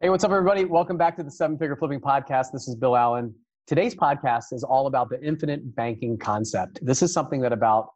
Hey, what's up, everybody? Welcome back to the Seven Figure Flipping Podcast. This is Bill Allen. Today's podcast is all about the infinite banking concept. This is something that about,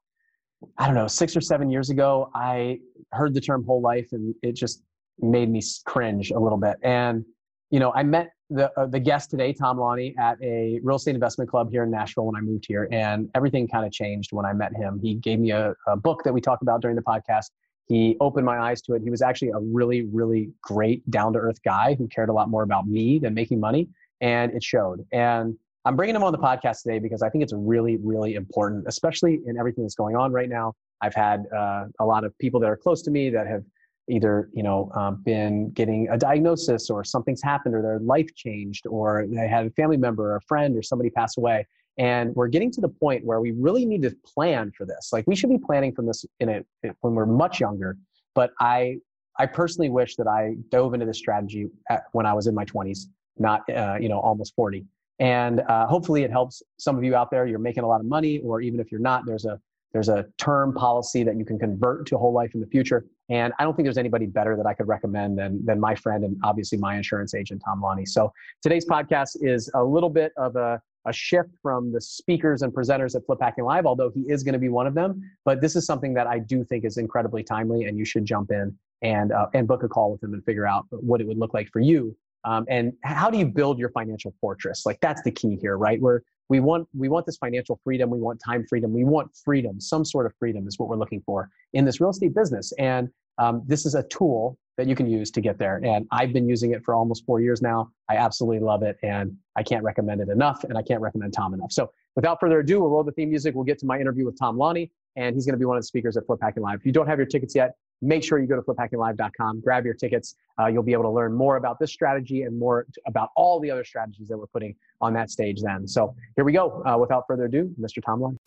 I don't know, six or seven years ago, I heard the term whole life and it just made me cringe a little bit. And, you know, I met the, uh, the guest today, Tom Lonnie, at a real estate investment club here in Nashville when I moved here. And everything kind of changed when I met him. He gave me a, a book that we talk about during the podcast he opened my eyes to it. He was actually a really, really great, down to earth guy who cared a lot more about me than making money. And it showed. And I'm bringing him on the podcast today because I think it's really, really important, especially in everything that's going on right now. I've had uh, a lot of people that are close to me that have either you know um, been getting a diagnosis or something's happened or their life changed or they had a family member or a friend or somebody pass away and we're getting to the point where we really need to plan for this. Like we should be planning from this in it when we're much younger. But I, I personally wish that I dove into this strategy at, when I was in my 20s, not uh, you know almost 40. And uh, hopefully, it helps some of you out there. You're making a lot of money, or even if you're not, there's a there's a term policy that you can convert to whole life in the future. And I don't think there's anybody better that I could recommend than, than my friend and obviously my insurance agent, Tom Lonnie. So today's podcast is a little bit of a a shift from the speakers and presenters at Flip Hacking Live, although he is going to be one of them. But this is something that I do think is incredibly timely, and you should jump in and uh, and book a call with him and figure out what it would look like for you. Um, and how do you build your financial fortress? Like that's the key here, right? Where we want we want this financial freedom, we want time freedom, we want freedom, some sort of freedom is what we're looking for in this real estate business. And um, this is a tool that you can use to get there. And I've been using it for almost four years now. I absolutely love it, and I can't recommend it enough, and I can't recommend Tom enough. So without further ado, we'll roll the theme music. We'll get to my interview with Tom Lonnie, and he's going to be one of the speakers at Flip Hacking Live. If you don't have your tickets yet, make sure you go to fliphackinglive.com, grab your tickets. Uh, you'll be able to learn more about this strategy and more about all the other strategies that we're putting on that stage then. So here we go. Uh, without further ado, Mr. Tom Lonnie.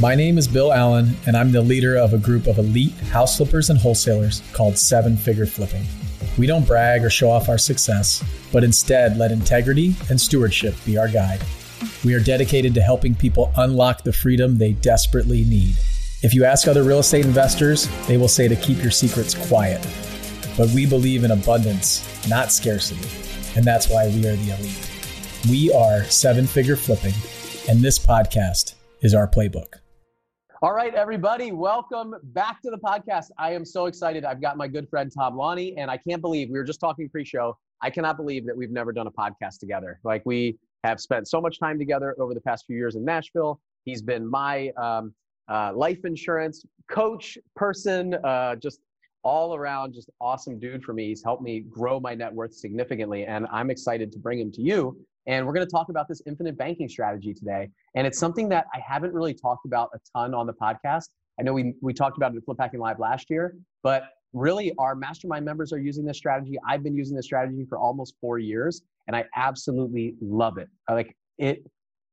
My name is Bill Allen, and I'm the leader of a group of elite house flippers and wholesalers called Seven Figure Flipping. We don't brag or show off our success, but instead let integrity and stewardship be our guide. We are dedicated to helping people unlock the freedom they desperately need. If you ask other real estate investors, they will say to keep your secrets quiet. But we believe in abundance, not scarcity. And that's why we are the elite. We are seven figure flipping, and this podcast is our playbook. All right, everybody, welcome back to the podcast. I am so excited. I've got my good friend Tom Lonnie, and I can't believe we were just talking pre show. I cannot believe that we've never done a podcast together. Like, we have spent so much time together over the past few years in Nashville. He's been my um, uh, life insurance coach, person, uh, just all around, just awesome dude for me. He's helped me grow my net worth significantly, and I'm excited to bring him to you and we're going to talk about this infinite banking strategy today. And it's something that I haven't really talked about a ton on the podcast. I know we, we talked about it at Flip Hacking Live last year, but really our mastermind members are using this strategy. I've been using this strategy for almost four years and I absolutely love it. I like it.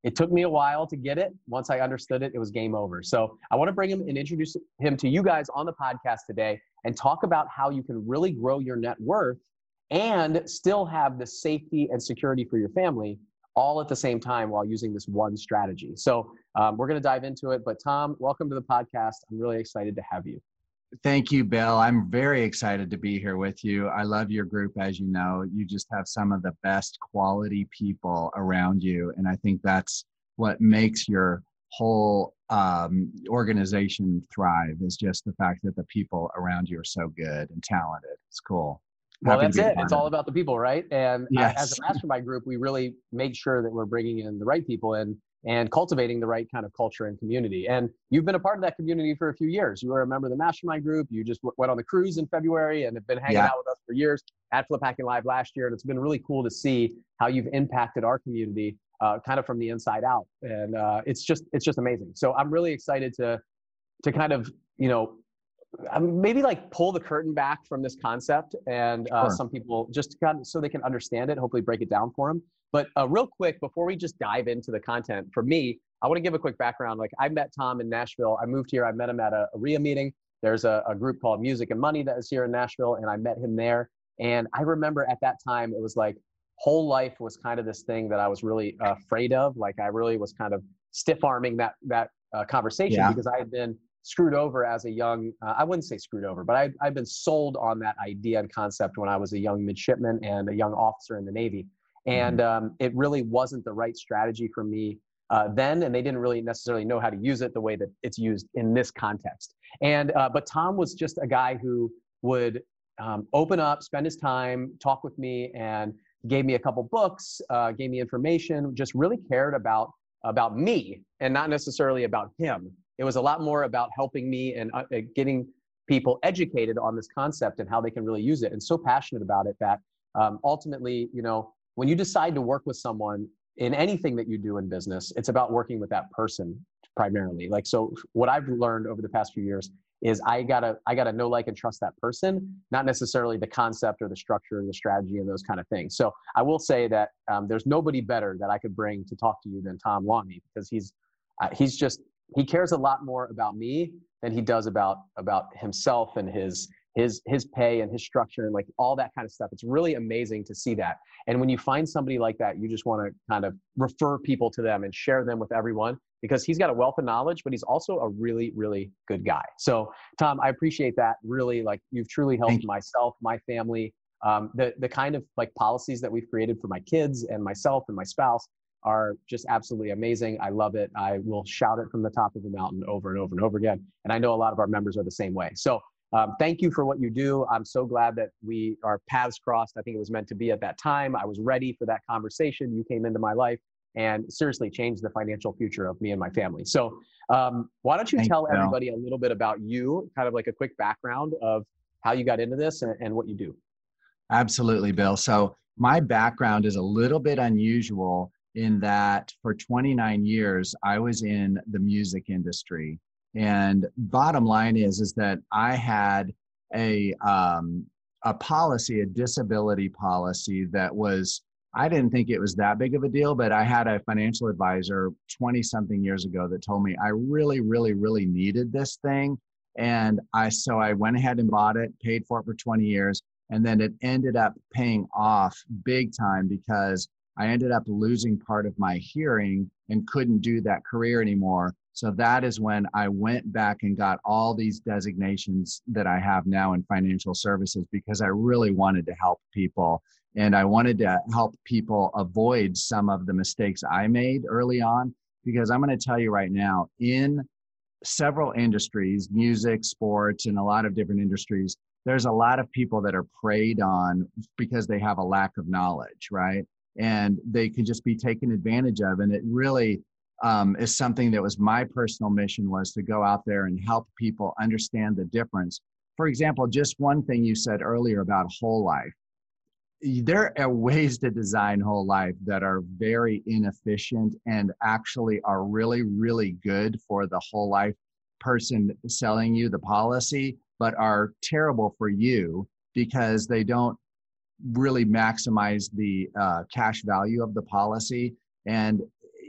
It took me a while to get it. Once I understood it, it was game over. So I want to bring him and introduce him to you guys on the podcast today and talk about how you can really grow your net worth and still have the safety and security for your family all at the same time while using this one strategy. So um, we're going to dive into it. But Tom, welcome to the podcast. I'm really excited to have you. Thank you, Bill. I'm very excited to be here with you. I love your group, as you know. You just have some of the best quality people around you. And I think that's what makes your whole um, organization thrive is just the fact that the people around you are so good and talented. It's cool. Well, that's it. It's all about the people, right? And yes. as a mastermind group, we really make sure that we're bringing in the right people and and cultivating the right kind of culture and community. And you've been a part of that community for a few years. You were a member of the mastermind group. You just went on the cruise in February and have been hanging yeah. out with us for years at Flip Hacking Live last year. And it's been really cool to see how you've impacted our community uh, kind of from the inside out. And uh, it's just it's just amazing. So I'm really excited to to kind of you know um, maybe like pull the curtain back from this concept and uh, sure. some people just kind of, so they can understand it hopefully break it down for them but uh, real quick before we just dive into the content for me i want to give a quick background. Like i met tom in nashville. I moved here. I met him at a, a REIA meeting. There's a, a group called music and money that is here in nashville and i met him there. And i remember at that time it was like whole life was kind of this thing that i was really uh, afraid of. Like i really was kind of stiff arming that that uh, conversation yeah. because i had been screwed over as a young, uh, I wouldn't say screwed over, but I, I've been sold on that idea and concept when I was a young midshipman and a young officer in the Navy. Mm-hmm. And um, it really wasn't the right strategy for me uh, then, and they didn't really necessarily know how to use it the way that it's used in this context. And uh, but Tom was just a guy who would um, open up, spend his time, talk with me, and gave me a couple books, uh, gave me information, just really cared about about me and not necessarily about him. It was a lot more about helping me and uh, getting people educated on this concept and how they can really use it. And so passionate about it that um, ultimately, you know, when you decide to work with someone in anything that you do in business, it's about working with that person primarily. Like so, what I've learned over the past few years is I gotta I gotta know, like, and trust that person, not necessarily the concept or the structure and the strategy and those kind of things. So I will say that um, there's nobody better that I could bring to talk to you than Tom Longney because he's uh, he's just he cares a lot more about me than he does about about himself and his his his pay and his structure and like all that kind of stuff it's really amazing to see that and when you find somebody like that you just want to kind of refer people to them and share them with everyone because he's got a wealth of knowledge but he's also a really really good guy so tom i appreciate that really like you've truly helped myself my family um, the the kind of like policies that we've created for my kids and myself and my spouse are just absolutely amazing. I love it. I will shout it from the top of the mountain over and over and over again. And I know a lot of our members are the same way. So um, thank you for what you do. I'm so glad that we our paths crossed. I think it was meant to be at that time. I was ready for that conversation. You came into my life and seriously changed the financial future of me and my family. So, um, why don't you tell everybody a little bit about you, kind of like a quick background of how you got into this and, and what you do? Absolutely, Bill. So, my background is a little bit unusual in that for 29 years, I was in the music industry. And bottom line is, is that I had a, um, a policy, a disability policy that was, I didn't think it was that big of a deal, but I had a financial advisor 20 something years ago that told me I really, really, really needed this thing. And I, so I went ahead and bought it, paid for it for 20 years. And then it ended up paying off big time because I ended up losing part of my hearing and couldn't do that career anymore. So that is when I went back and got all these designations that I have now in financial services because I really wanted to help people. And I wanted to help people avoid some of the mistakes I made early on. Because I'm going to tell you right now, in several industries, music, sports, and a lot of different industries, there's a lot of people that are preyed on because they have a lack of knowledge, right? And they can just be taken advantage of. And it really, um, is something that was my personal mission was to go out there and help people understand the difference. For example just one thing you said earlier about whole life. There are ways to design whole life that are very inefficient and actually are really really good for the whole life person selling you the policy but are terrible for you because they don't really maximize the uh, cash value of the policy. And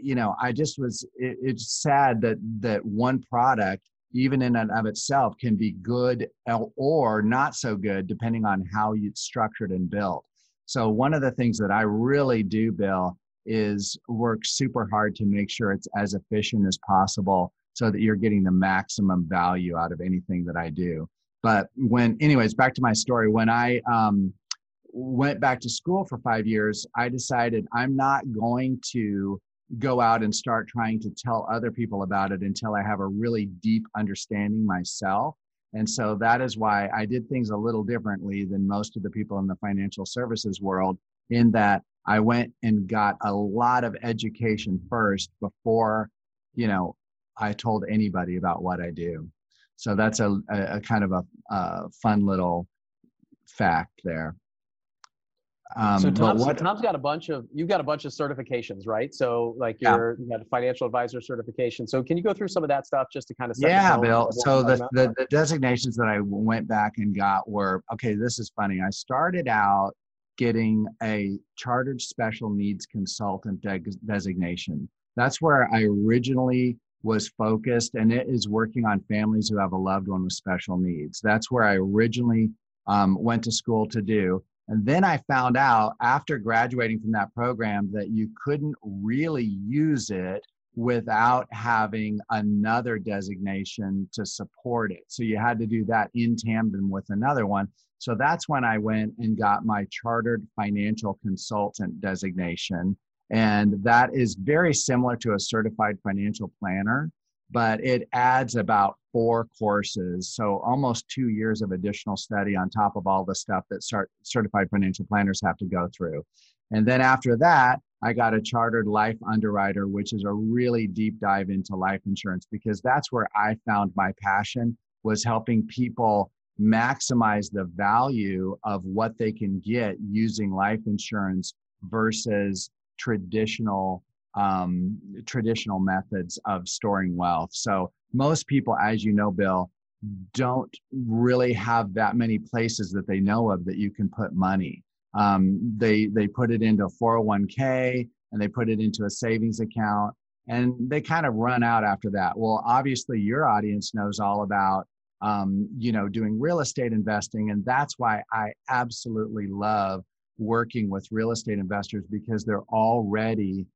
you know, I just was, it, it's sad that, that one product, even in and of itself, can be good or not so good, depending on how it's structured and built. So, one of the things that I really do, Bill, is work super hard to make sure it's as efficient as possible so that you're getting the maximum value out of anything that I do. But when, anyways, back to my story, when I, um, went back to school for five years, I decided I'm not going to go out and start trying to tell other people about it until I have a really deep understanding myself. And so that is why I did things a little differently than most of the people in the financial services world, in that I went and got a lot of education first before, you know, I told anybody about what I do. So that's a, a, a kind of a, a fun little fact there. Um, so Tom's, what, Tom's got a bunch of you've got a bunch of certifications, right? So like your yeah. you a financial advisor certification. So can you go through some of that stuff just to kind of yeah, Bill. So the, the, the designations that I went back and got were okay. This is funny. I started out getting a chartered special needs consultant de- designation. That's where I originally was focused, and it is working on families who have a loved one with special needs. That's where I originally um, went to school to do. And then I found out after graduating from that program that you couldn't really use it without having another designation to support it. So you had to do that in tandem with another one. So that's when I went and got my chartered financial consultant designation. And that is very similar to a certified financial planner, but it adds about four courses. So almost two years of additional study on top of all the stuff that start, certified financial planners have to go through. And then after that, I got a chartered life underwriter, which is a really deep dive into life insurance because that's where I found my passion was helping people maximize the value of what they can get using life insurance versus traditional um, traditional methods of storing wealth. So most people, as you know, Bill, don't really have that many places that they know of that you can put money. Um, they they put it into a 401k and they put it into a savings account and they kind of run out after that. Well, obviously, your audience knows all about um, you know doing real estate investing, and that's why I absolutely love working with real estate investors because they're already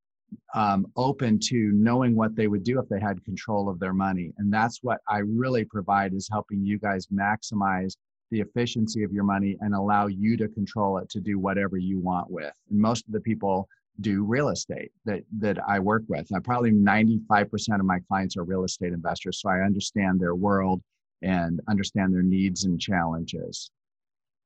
um, open to knowing what they would do if they had control of their money and that's what i really provide is helping you guys maximize the efficiency of your money and allow you to control it to do whatever you want with. And most of the people do real estate that that I work with. And probably 95% of my clients are real estate investors, so I understand their world and understand their needs and challenges.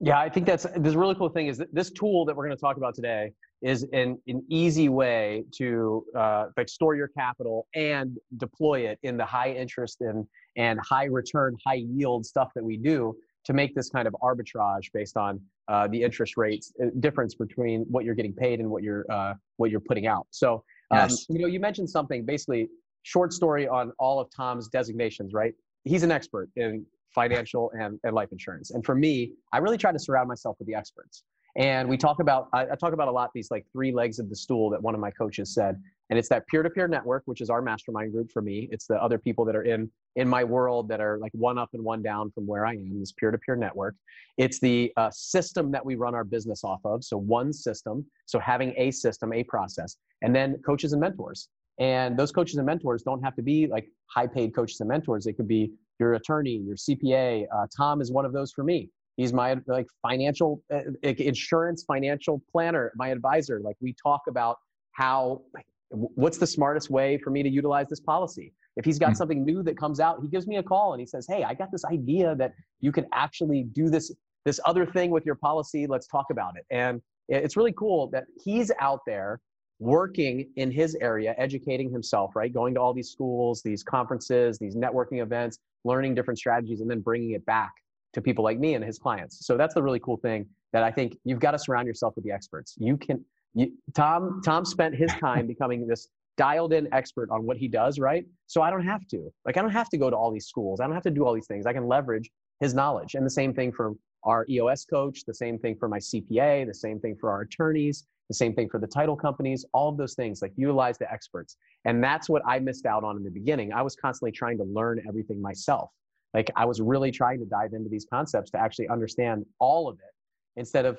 Yeah, I think that's this really cool thing is that this tool that we're going to talk about today is an, an easy way to uh, like store your capital and deploy it in the high interest and and high return, high yield stuff that we do to make this kind of arbitrage based on uh, the interest rates uh, difference between what you're getting paid and what you're uh, what you're putting out. So um, yes. you know you mentioned something basically short story on all of Tom's designations, right? He's an expert in financial and, and life insurance. And for me, I really try to surround myself with the experts. And we talk about, I, I, talk about a lot these like three legs of the stool that one of my coaches said. And it's that peer-to-peer network, which is our mastermind group for me. It's the other people that are in in my world that are like one up and one down from where I am. This peer-to-peer network. It's the uh, system that we run our business off of. So one system. So having a system, a process, and then coaches and mentors. And those coaches and mentors don't have to be like high-paid coaches and mentors. They could be your attorney, your CPA. Uh, Tom is one of those for me. He's my like financial uh, insurance financial planner, my advisor. Like we talk about how what's the smartest way for me to utilize this policy. If he's got mm-hmm. something new that comes out, he gives me a call and he says, "Hey, I got this idea that you can actually do this this other thing with your policy. Let's talk about it." And it's really cool that he's out there working in his area, educating himself, right? Going to all these schools, these conferences, these networking events, learning different strategies, and then bringing it back to people like me and his clients. So that's the really cool thing that I think you've got to surround yourself with the experts. You can, you, Tom, Tom spent his time becoming this dialed in expert on what he does, right? So I don't have to. Like I don't have to go to all these schools. I don't have to do all these things. I can leverage his knowledge. And the same thing for our EOS coach, the same thing for my CPA, the same thing for our attorneys, the same thing for the title companies, all of those things, like utilize the experts. And that's what I missed out on in the beginning. I was constantly trying to learn everything myself. Like I was really trying to dive into these concepts to actually understand all of it instead of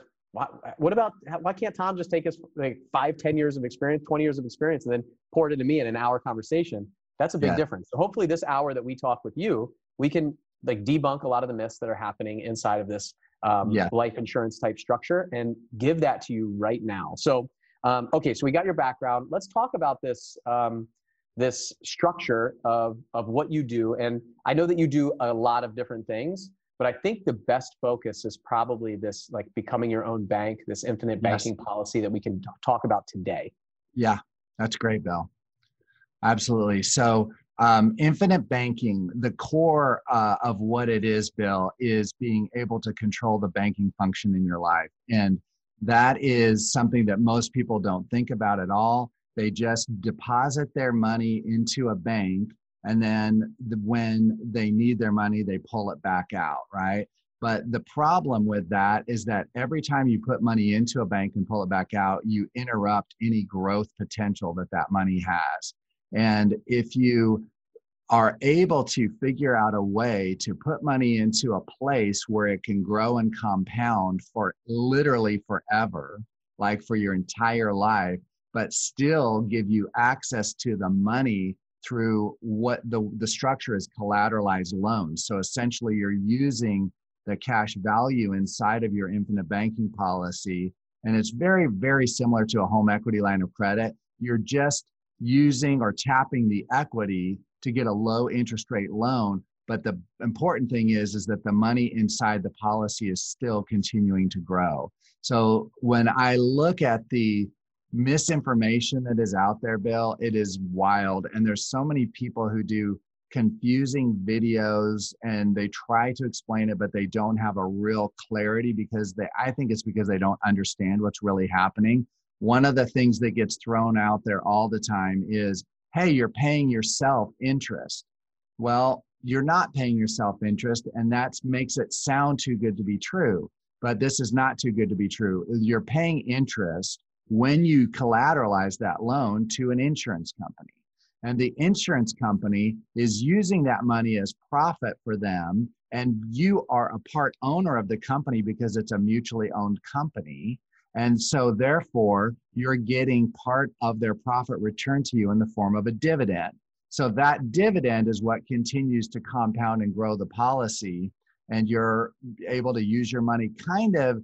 what about why can't Tom just take us like five, ten years of experience, 20 years of experience, and then pour it into me in an hour conversation? That's a big yeah. difference. So hopefully this hour that we talk with you, we can like debunk a lot of the myths that are happening inside of this um, yeah. life insurance type structure and give that to you right now. So, um, okay, so we got your background. Let's talk about this um, this structure of of what you do and i know that you do a lot of different things but i think the best focus is probably this like becoming your own bank this infinite banking yes. policy that we can talk about today yeah that's great bill absolutely so um, infinite banking the core uh, of what it is bill is being able to control the banking function in your life. And that is something that most people don't think about at all. They just deposit their money into a bank and then the, when they need their money they pull it back out right? But the problem with that is that every time you put money into a bank and pull it back out you interrupt any growth potential that that money has and if you are able to figure out a way to put money into a place where it can grow and compound for literally forever like for your entire life but still give you access to the money through what the, the structure is collateralized loans. So essentially, you're using the cash value inside of your infinite banking policy. And it's very, very similar to a home equity line of credit. You're just using or tapping the equity to get a low interest rate loan. But the important thing is, is that the money inside the policy is still continuing to grow. So when I look at the misinformation that is out there, Bill, it is wild. And there's so many people who do confusing videos and they try to explain it, but they don't have a real clarity because they, I think it's because they don't understand what's really happening. One of the things that gets thrown out there all the time is, hey, you're paying yourself interest. Well, you're not paying yourself interest, and that makes it sound too good to be true. But this is not too good to be true. You're paying interest when you collateralize that loan to an insurance company. And the insurance company is using that money as profit for them. And you are a part owner of the company because it's a mutually owned company. And so, therefore, you're getting part of their profit returned to you in the form of a dividend. So, that dividend is what continues to compound and grow the policy. And you're able to use your money kind of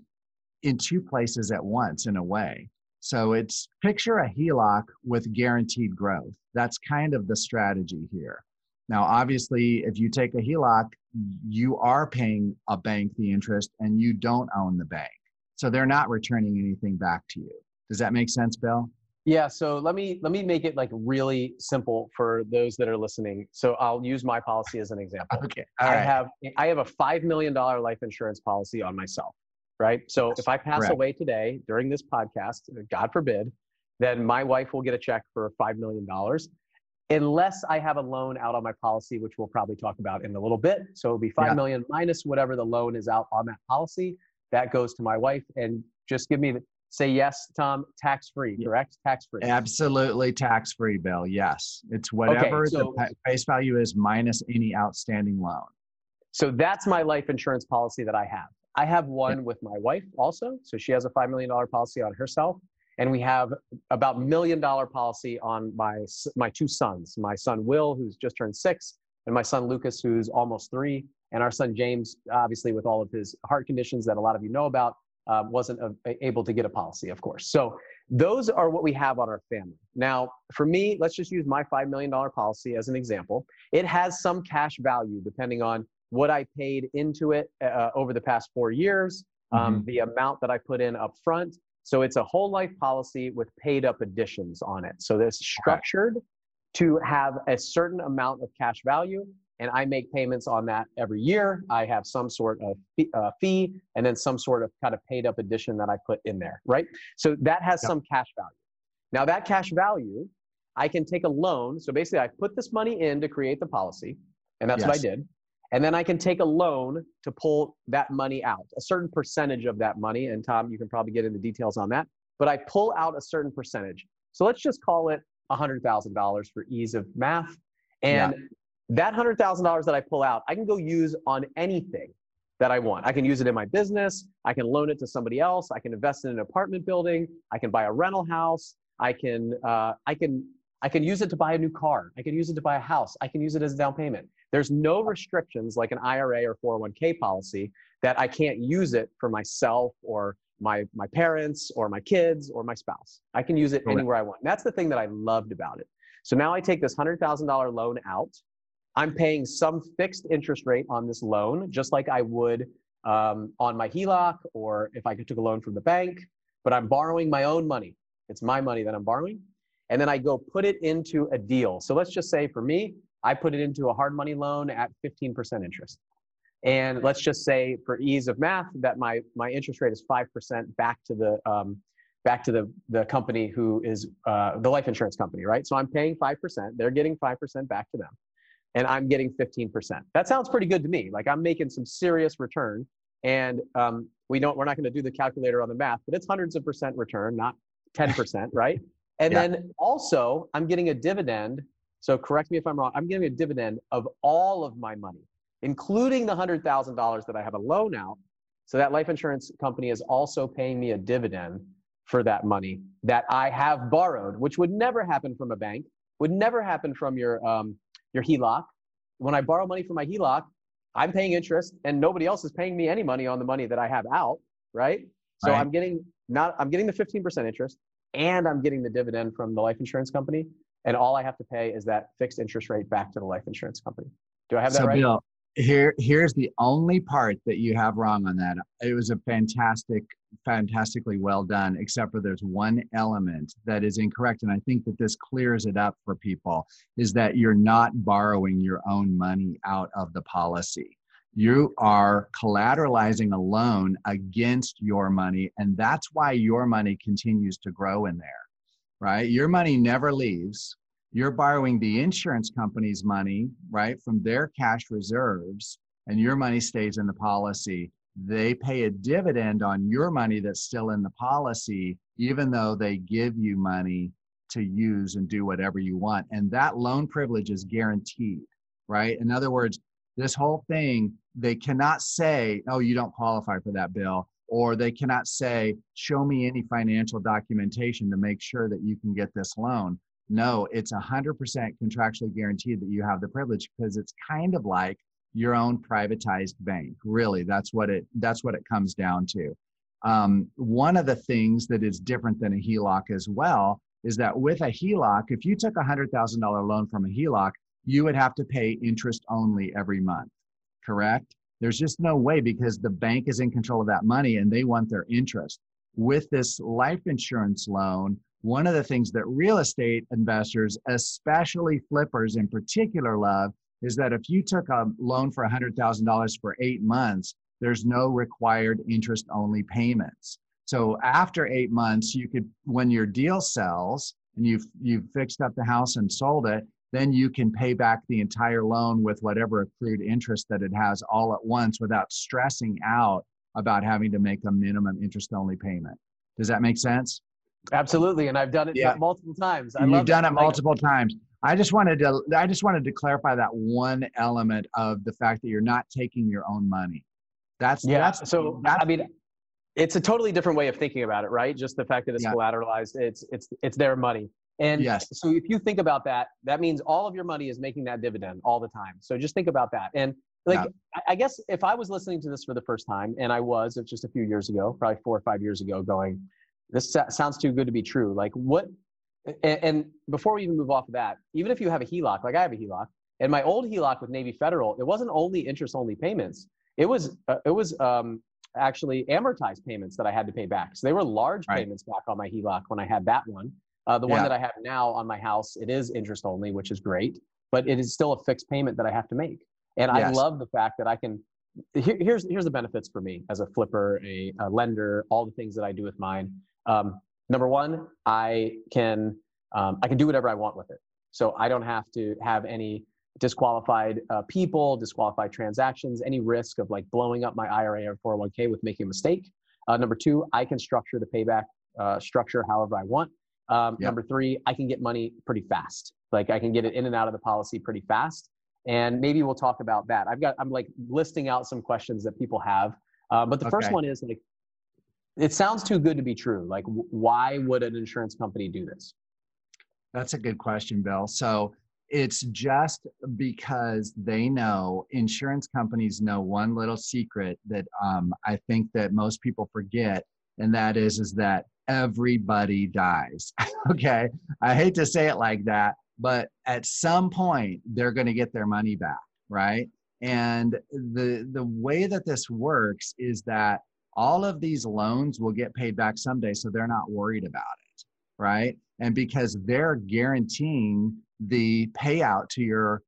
in two places at once, in a way. So it's picture a HELOC with guaranteed growth. That's kind of the strategy here. Now, obviously, if you take a HELOC, you are paying a bank the interest and you don't own the bank. So they're not returning anything back to you. Does that make sense, Bill? Yeah, so let me let me make it like really simple for those that are listening. So I'll use my policy as an example. Okay. All I right. have I have a 5 million dollar life insurance policy on myself right? So if I pass Correct. away today during this podcast, God forbid, then my wife will get a check for $5 million unless I have a loan out on my policy, which we'll probably talk about in a little bit. So it'll be five yeah. million minus whatever the loan is out on that policy. That goes to my wife. And just give me, say yes, Tom, tax free, correct? Tax free. Absolutely tax free, Bill. Yes. It's whatever okay, so, the face value is minus any outstanding loan. So that's my life insurance policy that I have. I have one yeah. with my wife also. So she has a $5 million policy on herself. And we have about million dollar policy on my, my two sons, my son Will, who's just turned six, and my son Lucas, who's almost three. And our son James, obviously with all of his heart conditions that a lot of you know about, uh, wasn't able to get a policy, of course. So those are what we have on our family. Now, for me, let's just use my $5 million policy as an example. It has some cash value depending on what I paid into it uh, over the past four years, um, mm-hmm. the amount that I put in up front. So it's a whole life policy with paid up additions on it. So it's structured to have a certain amount of cash value, and I make payments on that every year. I have some sort of fee, uh, fee and then some sort of kind of paid up addition that I put in there, right? So that has yep. some cash value. Now, that cash value, I can take a loan. So basically, I put this money in to create the policy, and that's yes. what I did. And then I can take a loan to pull that money out, a certain percentage of that money. And Tom, you can probably get into details on that. But I pull out a certain percentage. So let's just call it $100,000 for ease of math. And yeah. That $100,000 that I pull out, I can go use on anything that I want. I can use it in my business. I can loan it to somebody else. I can invest in an apartment building. I can buy a rental house. I can, uh, I can, I can use it to buy a new car. I can use it to buy a house. I can use it as a down payment. There's no restrictions like an IRA or 401k policy that I can't use it for myself or my, my parents or my kids or my spouse. I can use it anywhere I want. And that's the thing that I loved about it. So now I take this $100,000 loan out. I'm paying some fixed interest rate on this loan, just like I would um, on my HELOC or if I took a loan from the bank, but I'm borrowing my own money. It's my money that I'm borrowing. And then I go put it into a deal. So let's just say for me, I put it into a hard money loan at 15% interest. And let's just say for ease of math that my, my interest rate is 5% back to the, um, back to the, the company who is uh, the life insurance company, right? So I'm paying 5%, they're getting 5% back to them, and I'm getting 15%. That sounds pretty good to me. Like I'm making some serious return. And um, we don't, we're not going to do the calculator on the math, but it's hundreds of percent return, not 10%, right? And yeah. then also, I'm getting a dividend so correct me if I'm wrong. I'm getting a dividend of all of my money, including the $100,000 that I have a loan out. So that life insurance company is also paying me a dividend for that money that I have borrowed, which would never happen from a bank, would never happen from your um, your HELOC. When I borrow money from my HELOC, I'm paying interest, and nobody else is paying me any money on the money that I have out, right? So right. I'm getting not I'm getting the 15% interest, and I'm getting the dividend from the life insurance company, and all I have to pay is that fixed interest rate back to the life insurance company. Do I have that so right? Bill, here here's the only part that you have wrong on that. It was a fantastic fantastically well done except for there's one element that is incorrect and i think that this clears it up for people is that you're not borrowing your own money out of the policy. You are collateralizing a loan against your money and that's why your money continues to grow in there right? Your money never leaves you're borrowing the insurance company's money, right, from their cash reserves, and your money stays in the policy. They pay a dividend on your money that's still in the policy, even though they give you money to use and do whatever you want. And that loan privilege is guaranteed, right? In other words, this whole thing, they cannot say, oh, you don't qualify for that bill, or they cannot say, show me any financial documentation to make sure that you can get this loan. No, it's 100% contractually guaranteed that you have the privilege because it's kind of like your own privatized bank. Really, that's what it that's what it comes down to. Um, one of the things that is different than a HELOC as well is that with a HELOC, if you took a hundred thousand dollar loan from a HELOC, you would have to pay interest only every month. Correct? There's just no way because the bank is in control of that money and they want their interest. With this life insurance loan, one of the things that real estate investors, especially flippers in particular, love is that if you took a loan for $100,000 for eight months, there's no required interest only payments. So after eight months, you could, when your deal sells and you've, you've fixed up the house and sold it, then you can pay back the entire loan with whatever accrued interest that it has all at once without stressing out about having to make a minimum interest only payment. Does that make sense? Absolutely, and I've done it yeah. multiple times. I You've done it, multiple times. I just wanted to I just wanted to clarify that one element of the fact that you're not taking your own money. That's yeah. That's, so that's, I mean, it's a totally different way of thinking about it, right? Just the fact that it's yeah. collateralized, it's it's it's their money. And yes. so if you think about that, that means all of your money is making that dividend all the time. So just think about that. And like yeah. I guess if I was listening to this for the first time, and I was, it's just a few years ago, probably four or five years ago, going, this sounds too good to be true. Like what? And, and before we even move off of that, even if you have a HELOC, like I have a HELOC, and my old HELOC with Navy Federal, it wasn't only interest only payments. It was uh, it was um, actually amortized payments that I had to pay back. So they were large right. payments back on my HELOC when I had that one. Uh, the yeah. one that I have now on my house, it is interest only, which is great, but it is still a fixed payment that I have to make. And yes. I love the fact that I can. Here, here's here's the benefits for me as a flipper, a, a lender, all the things that I do with mine. Um, number one, I can um, I can do whatever I want with it. So I don't have to have any disqualified uh, people, disqualified transactions, any risk of like blowing up my IRA or 401k with making a mistake. Uh, number two, I can structure the payback uh, structure however I want. Um, yep. Number three, I can get money pretty fast. Like I can get it in and out of the policy pretty fast. And maybe we'll talk about that. I've got I'm like listing out some questions that people have. Uh, but the okay. first one is like it sounds too good to be true. Like, why would an insurance company do this? That's a good question, Bill. So it's just because they know insurance companies know one little secret that um, I think that most people forget, and that is is that everybody dies. okay, I hate to say it like that, but at some point they're going to get their money back, right? And the the way that this works is that all of these loans will get paid back someday so they're not worried about it right? And because they're guaranteeing the payout to your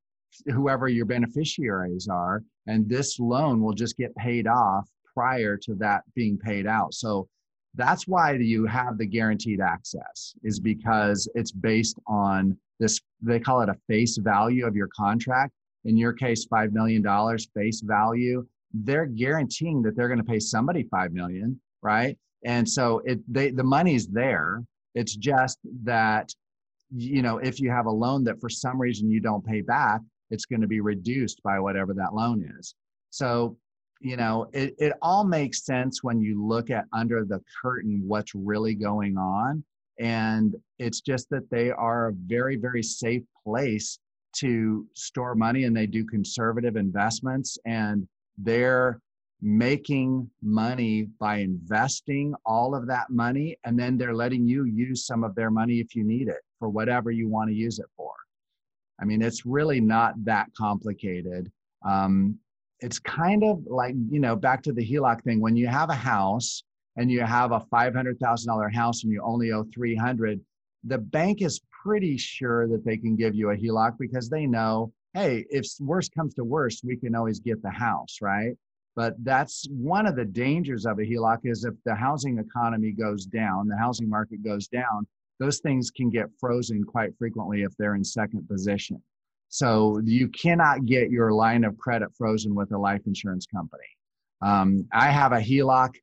whoever your beneficiaries are and this loan will just get paid off prior to that being paid out. So that's why you have the guaranteed access is because it's based on this they call it a face value of your contract. In your case $5 million face value they're guaranteeing that they're going to pay somebody five million, right? And so it they the money's there. It's just that you know if you have a loan that for some reason you don't pay back, it's going to be reduced by whatever that loan is. So you know, it, it all makes sense when you look at under the curtain what's really going on. And it's just that they are a very, very safe place to store money and they do conservative investments and they're making money by investing all of that money and then they're letting you use some of their money if you need it for whatever you want to use it for. I mean it's really not that complicated. Um, it's kind of like you know back to the HELOC thing. When you have a house and you have a $500,000 house and you only owe 300 the bank is pretty sure that they can give you a HELOC because they know hey if worst comes to worst we can always get the house right but that's one of the dangers of a HELOC is if the housing economy goes down the housing market goes down those things can get frozen quite frequently if they're in second position so you cannot get your line of credit frozen with a life insurance company. Um, I have a HELOC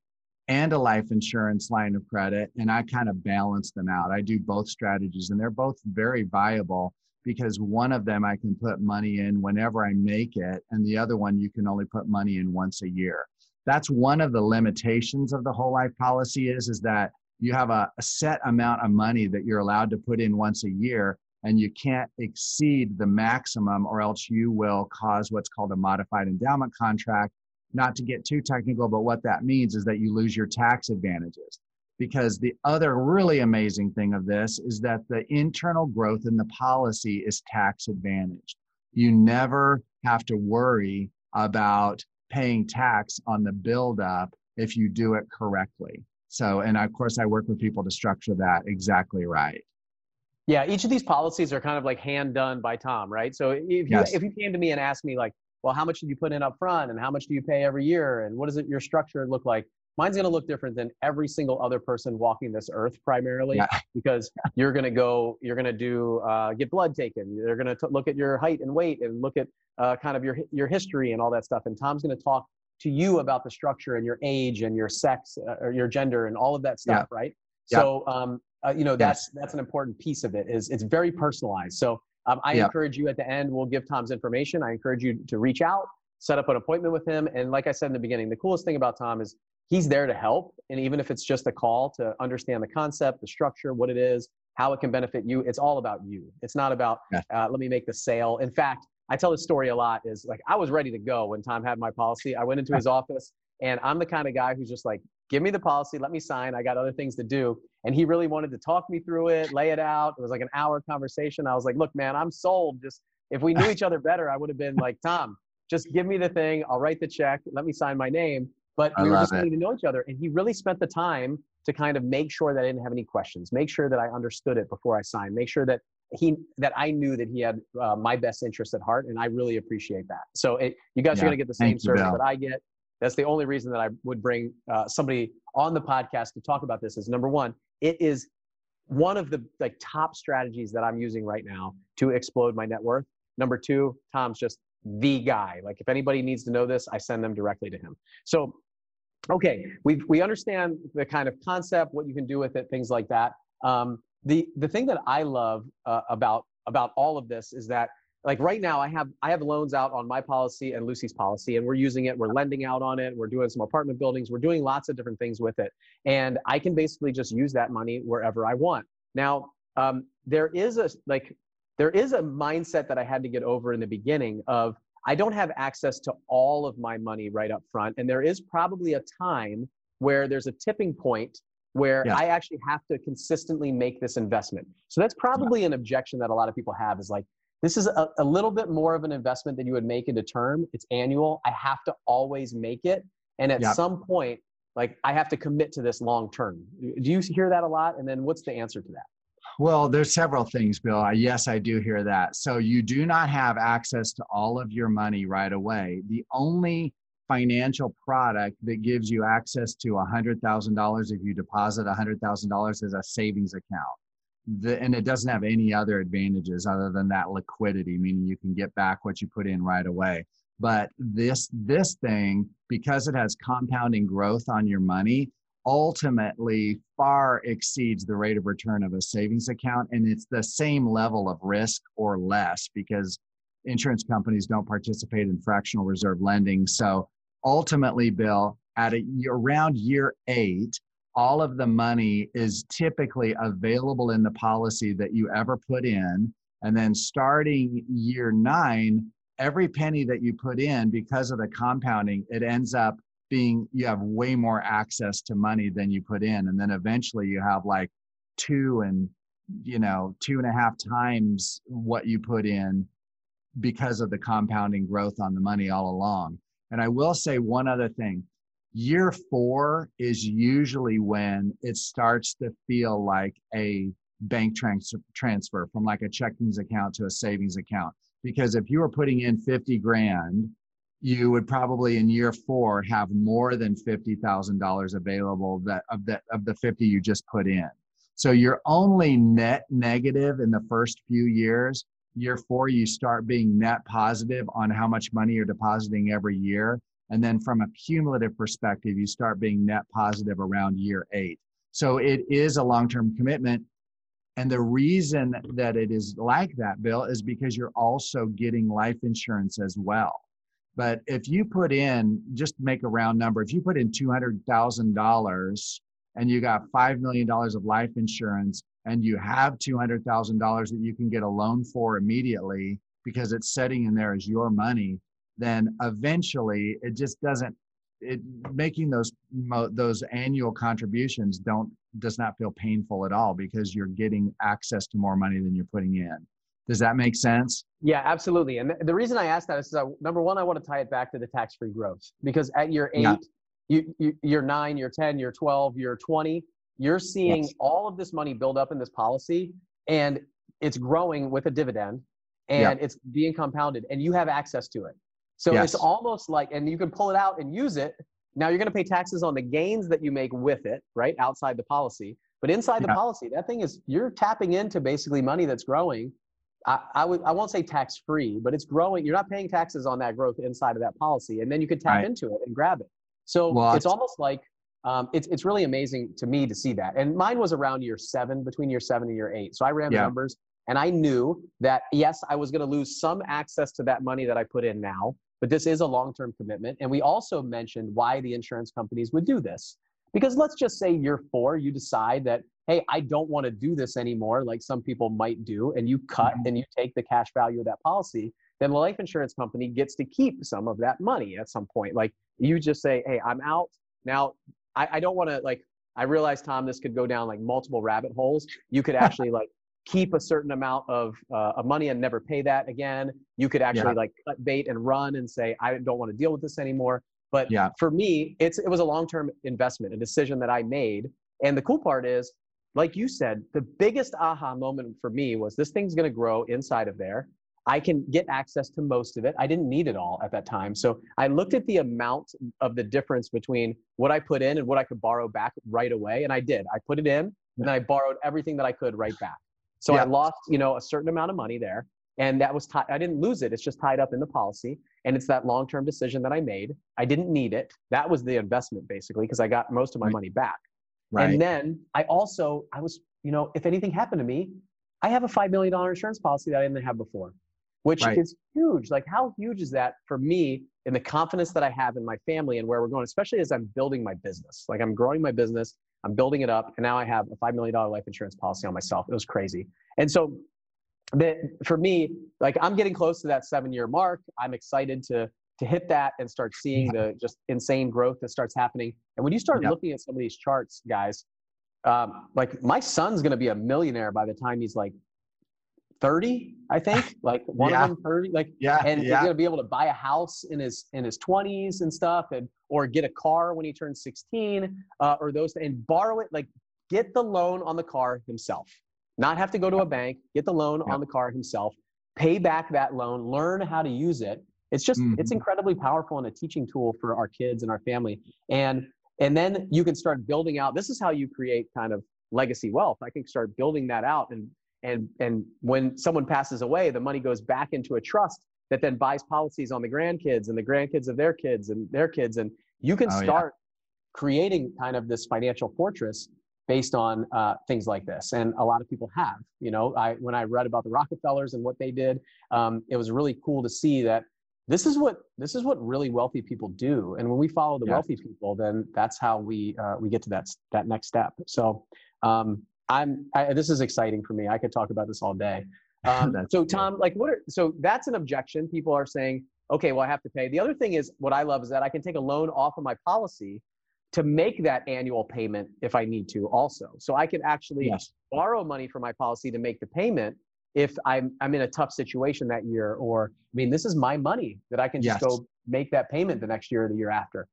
and a life insurance line of credit, and I kind of balance them out. I do both strategies, and they're both very viable because one of them I can put money in whenever I make it, and the other one you can only put money in once a year. That's one of the limitations of the whole life policy is is that you have a, a set amount of money that you're allowed to put in once a year and you can't exceed the maximum or else you will cause what's called a modified endowment contract not to get too technical but what that means is that you lose your tax advantages because the other really amazing thing of this is that the internal growth in the policy is tax advantaged you never have to worry about paying tax on the buildup if you do it correctly so and of course i work with people to structure that exactly right yeah, each of these policies are kind of like hand done by Tom, right? So if you yes. if you came to me and asked me like, well, how much did you put in up front and how much do you pay every year and what does it your structure look like? Mine's going to look different than every single other person walking this earth primarily yeah. because you're going to go you're going to do uh, get blood taken. They're going to look at your height and weight and look at uh, kind of your your history and all that stuff and Tom's going to talk to you about the structure and your age and your sex uh, or your gender and all of that stuff, yeah. right? Yeah. So um, uh, you know that's that's an important piece of it is it's very personalized so um, i encourage you at the end we'll give tom's information i encourage you to reach out set up an appointment with him and like i said in the beginning the coolest thing about tom is he's there to help and even if it's just a call to understand the concept the structure what it is how it can benefit you it's all about you it's not about uh, let me make the sale in fact i tell this story a lot is like i was ready to go when tom had my policy i went into his office and i'm the kind of guy who's just like give me the policy, let me sign. I got other things to do. And he really wanted to talk me through it, lay it out. It was like an hour conversation. I was like, look, man, I'm sold. Just if we knew each other better, I would have been like, Tom, just give me the thing. I'll write the check. Let me sign my name. But we were just getting to know each other. And he really spent the time to kind of make sure that I didn't have any questions, make sure that I understood it before I signed, make sure that he that I knew that he had uh, my best interest at heart, and I really appreciate that. So it, you guys yeah. are going to get the same service that I get. That's the only reason that I would bring uh, somebody on the podcast to talk about this. Is number one, it is one of the like top strategies that I'm using right now to explode my net worth. Number two, Tom's just the guy. Like if anybody needs to know this, I send them directly to him. So, okay, we we understand the kind of concept, what you can do with it, things like that. Um, the the thing that I love uh, about about all of this is that like right now i have i have loans out on my policy and lucy's policy and we're using it we're lending out on it we're doing some apartment buildings we're doing lots of different things with it and i can basically just use that money wherever i want now um, there is a like there is a mindset that i had to get over in the beginning of i don't have access to all of my money right up front and there is probably a time where there's a tipping point where yeah. I actually have to consistently make this investment. So that's probably yeah. an objection that a lot of people have is like, this is a, a little bit more of an investment than you would make into term. It's annual. I have to always make it. And at yep. some point, like I have to commit to this long term. Do you hear that a lot? And then what's the answer to that? Well, there's several things, Bill. Yes, I do hear that. So you do not have access to all of your money right away. The only financial product that gives you access to $100,000 if you deposit $100,000 is a savings account the, and it doesn't have any other advantages other than that liquidity, meaning you can get back what you put in right away. But this this thing, because it has compounding growth on your money, ultimately far exceeds the rate of return of a savings account, and it's the same level of risk or less because insurance companies don't participate in fractional reserve lending. So ultimately, Bill, at a, around year eight, all of the money is typically available in the policy that you ever put in. And then starting year nine, every penny that you put in, because of the compounding, it ends up being you have way more access to money than you put in. And then eventually you have like two and you know two and a half times what you put in because of the compounding growth on the money all along. And I will say one other thing year four is usually when it starts to feel like a bank trans- transfer from like a checkings account to a savings account. Because if you were putting in 50 grand, you would probably in year four have more than $50,000 available that of that of the 50 you just put in. So you're only net negative in the first few years. Year four, you start being net positive on how much money you're depositing every year. And then from a cumulative perspective, you start being net positive around year eight. So it is a long term commitment. And the reason that it is like that, Bill, is because you're also getting life insurance as well. But if you put in, just make a round number, if you put in $200,000 and you got $5 million of life insurance and you have $200,000 that you can get a loan for immediately because it's sitting in there as your money, then eventually it just doesn't it making those those annual contributions don't does not feel painful at all because you're getting access to more money than you're putting in does that make sense yeah absolutely and the reason i asked that is that number one i want to tie it back to the tax-free growth because at year eight yeah. you, you you're nine you're 10 you're 12 you're 20 you're seeing yes. all of this money build up in this policy and it's growing with a dividend and yeah. it's being compounded and you have access to it so yes. it's almost like, and you can pull it out and use it. Now you're going to pay taxes on the gains that you make with it, right? Outside the policy. But inside yeah. the policy, that thing is, you're tapping into basically money that's growing. I, I would, I won't say tax free, but it's growing. You're not paying taxes on that growth inside of that policy. And then you can tap right. into it and grab it. So it's almost like, um, it's, it's really amazing to me to see that. And mine was around year seven, between year seven and year eight. So I ran yeah. the numbers and I knew that, yes, I was going to lose some access to that money that I put in now but this is a long term commitment. And we also mentioned why the insurance companies would do this. Because let's just say year four, you decide that, hey, I don't want to do this anymore, like some people might do, and you cut mm-hmm. and you take the cash value of that policy, then the life insurance company gets to keep some of that money at some point. Like you just say, hey, I'm out. Now, I, I don't want to, like, I realize, Tom, this could go down like multiple rabbit holes. You could actually like keep a certain amount of, uh, of money and never pay that again. You could actually yeah. like cut bait and run and say, I don't want to deal with this anymore. But yeah. for me, it's it was a long-term investment, a decision that I made. And the cool part is, like you said, the biggest aha moment for me was this thing's going to grow inside of there. I can get access to most of it. I didn't need it all at that time. So I looked at the amount of the difference between what I put in and what I could borrow back right away. And I did. I put it in and I borrowed everything that I could right back. So yeah. I lost, you know, a certain amount of money there. And that was tied, I didn't lose it. It's just tied up in the policy. And it's that long term decision that I made. I didn't need it. That was the investment basically, because I got most of my right. money back. Right. And then I also, I was, you know, if anything happened to me, I have a $5 million insurance policy that I didn't have before, which right. is huge. Like, how huge is that for me in the confidence that I have in my family and where we're going, especially as I'm building my business? Like, I'm growing my business. I'm building it up, and now I have a $5 million life insurance policy on myself. It was crazy. And so that for me, like I'm getting close to that seven year mark. I'm excited to to hit that and start seeing the just insane growth that starts happening. And when you start yep. looking at some of these charts, guys, um, like my son's gonna be a millionaire by the time he's like 30, I think. Like one yeah. of them 30. Like yeah, and yeah. he's gonna be able to buy a house in his in his 20s and stuff and or get a car when he turns 16 uh, or those and borrow it like get the loan on the car himself not have to go to a bank get the loan on the car himself pay back that loan learn how to use it. It's just mm-hmm. it's incredibly powerful and a teaching tool for our kids and our family. And and then you can start building out this is how you create kind of legacy wealth. I can start building that out and and and when someone passes away the money goes back into a trust that then buys policies on the grandkids and the grandkids of their kids and their kids. And you can oh, start yeah. creating kind of this financial fortress based on uh, things like this and a lot of people have you know? I when i read about the rockefellers and what they did um, it was really cool to see that this is what this is what really wealthy people do and when we follow the yes. wealthy people then that's how we uh, we get to that that next step. So um, i'm I, this is exciting for me. I could talk about this all day. Um, so tom like what are, so that's an objection. People are saying okay well i have to pay. The other thing is what i love is that i can take a loan off of my policy to make that annual payment if i need to also so i can actually yes. borrow money from my policy to make the payment if I'm I'm in a tough situation that year, or I mean, this is my money that I can just yes. go make that payment the next year or the year after.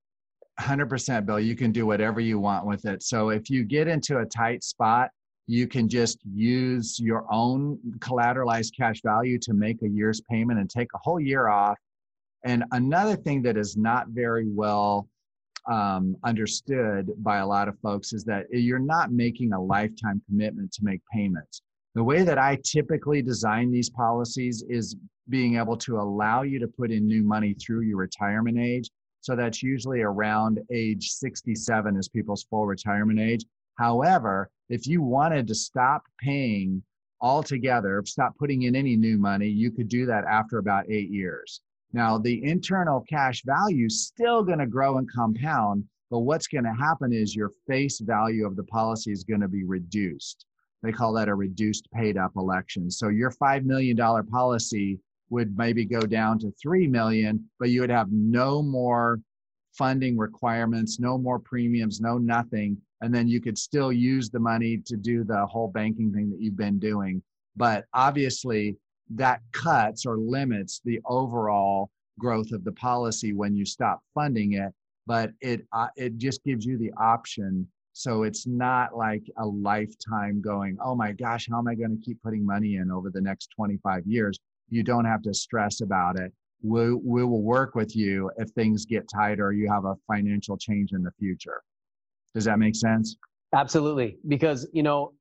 100% bill you can do whatever you want with it so if you get into a tight spot you can just use your own collateralized cash value to make a year's payment and take a whole year off and another thing that is not very well um, understood by a lot of folks is that you're not making a lifetime commitment to make payments the way that I typically design these policies is being able to allow you to put in new money through your retirement age. So that's usually around age 67 is people's full retirement age. However, if you wanted to stop paying altogether, stop putting in any new money, you could do that after about eight years. Now, the internal cash value is still going to grow and compound, but what's going to happen is your face value of the policy is going to be reduced. They call that a reduced paid up election. So your $5 million policy would maybe go down to 3 million, but you would have no more funding requirements, no more premiums, no nothing. And then you could still use the money to do the whole banking thing that you've been doing. But obviously, that cuts or limits the overall growth of the policy when you stop funding it. But it uh, it just gives you the option so it's not like a lifetime going, oh my gosh, how am I going to keep putting money in over the next 25 years? You don't have to stress about it. We, we will work with you if things get tighter or you have a financial change in the future. Does that make sense? Absolutely. Because, you know,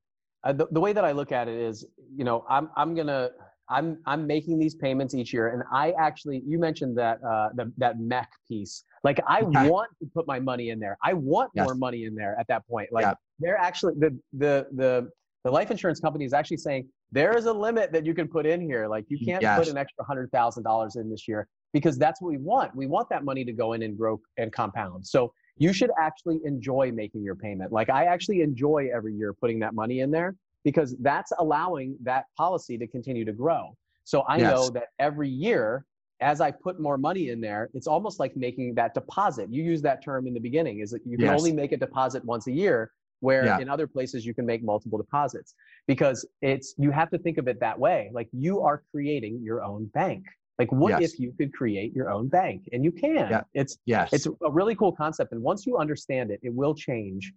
uh, the, the way that I look at it is, you know, I'm, I'm going to, I'm I'm making these payments each year, and I actually you mentioned that uh, the, that MEC piece. Like I want to put my money in there. I want yes. more money in there at that point. Like yeah. they're actually the the the the life insurance company is actually saying there is a limit that you can put in here. Like you can't yes. put an extra hundred thousand dollars in this year because that's what we want. We want that money to go in and grow and compound. So you should actually enjoy making your payment. Like I actually enjoy every year putting that money in there because that's allowing that policy to continue to grow. So I yes. know that every year, as I put more money in there, it's almost like making that deposit. You use that term in the beginning, is that you can yes. only make a deposit once a year, where yeah. in other places you can make multiple deposits because it's you have to think of it that way. Like you are creating your own bank. Like what yes. if you could create your own bank? And you can. Yeah. It's yes. it's a really cool concept. And once you understand it, it will change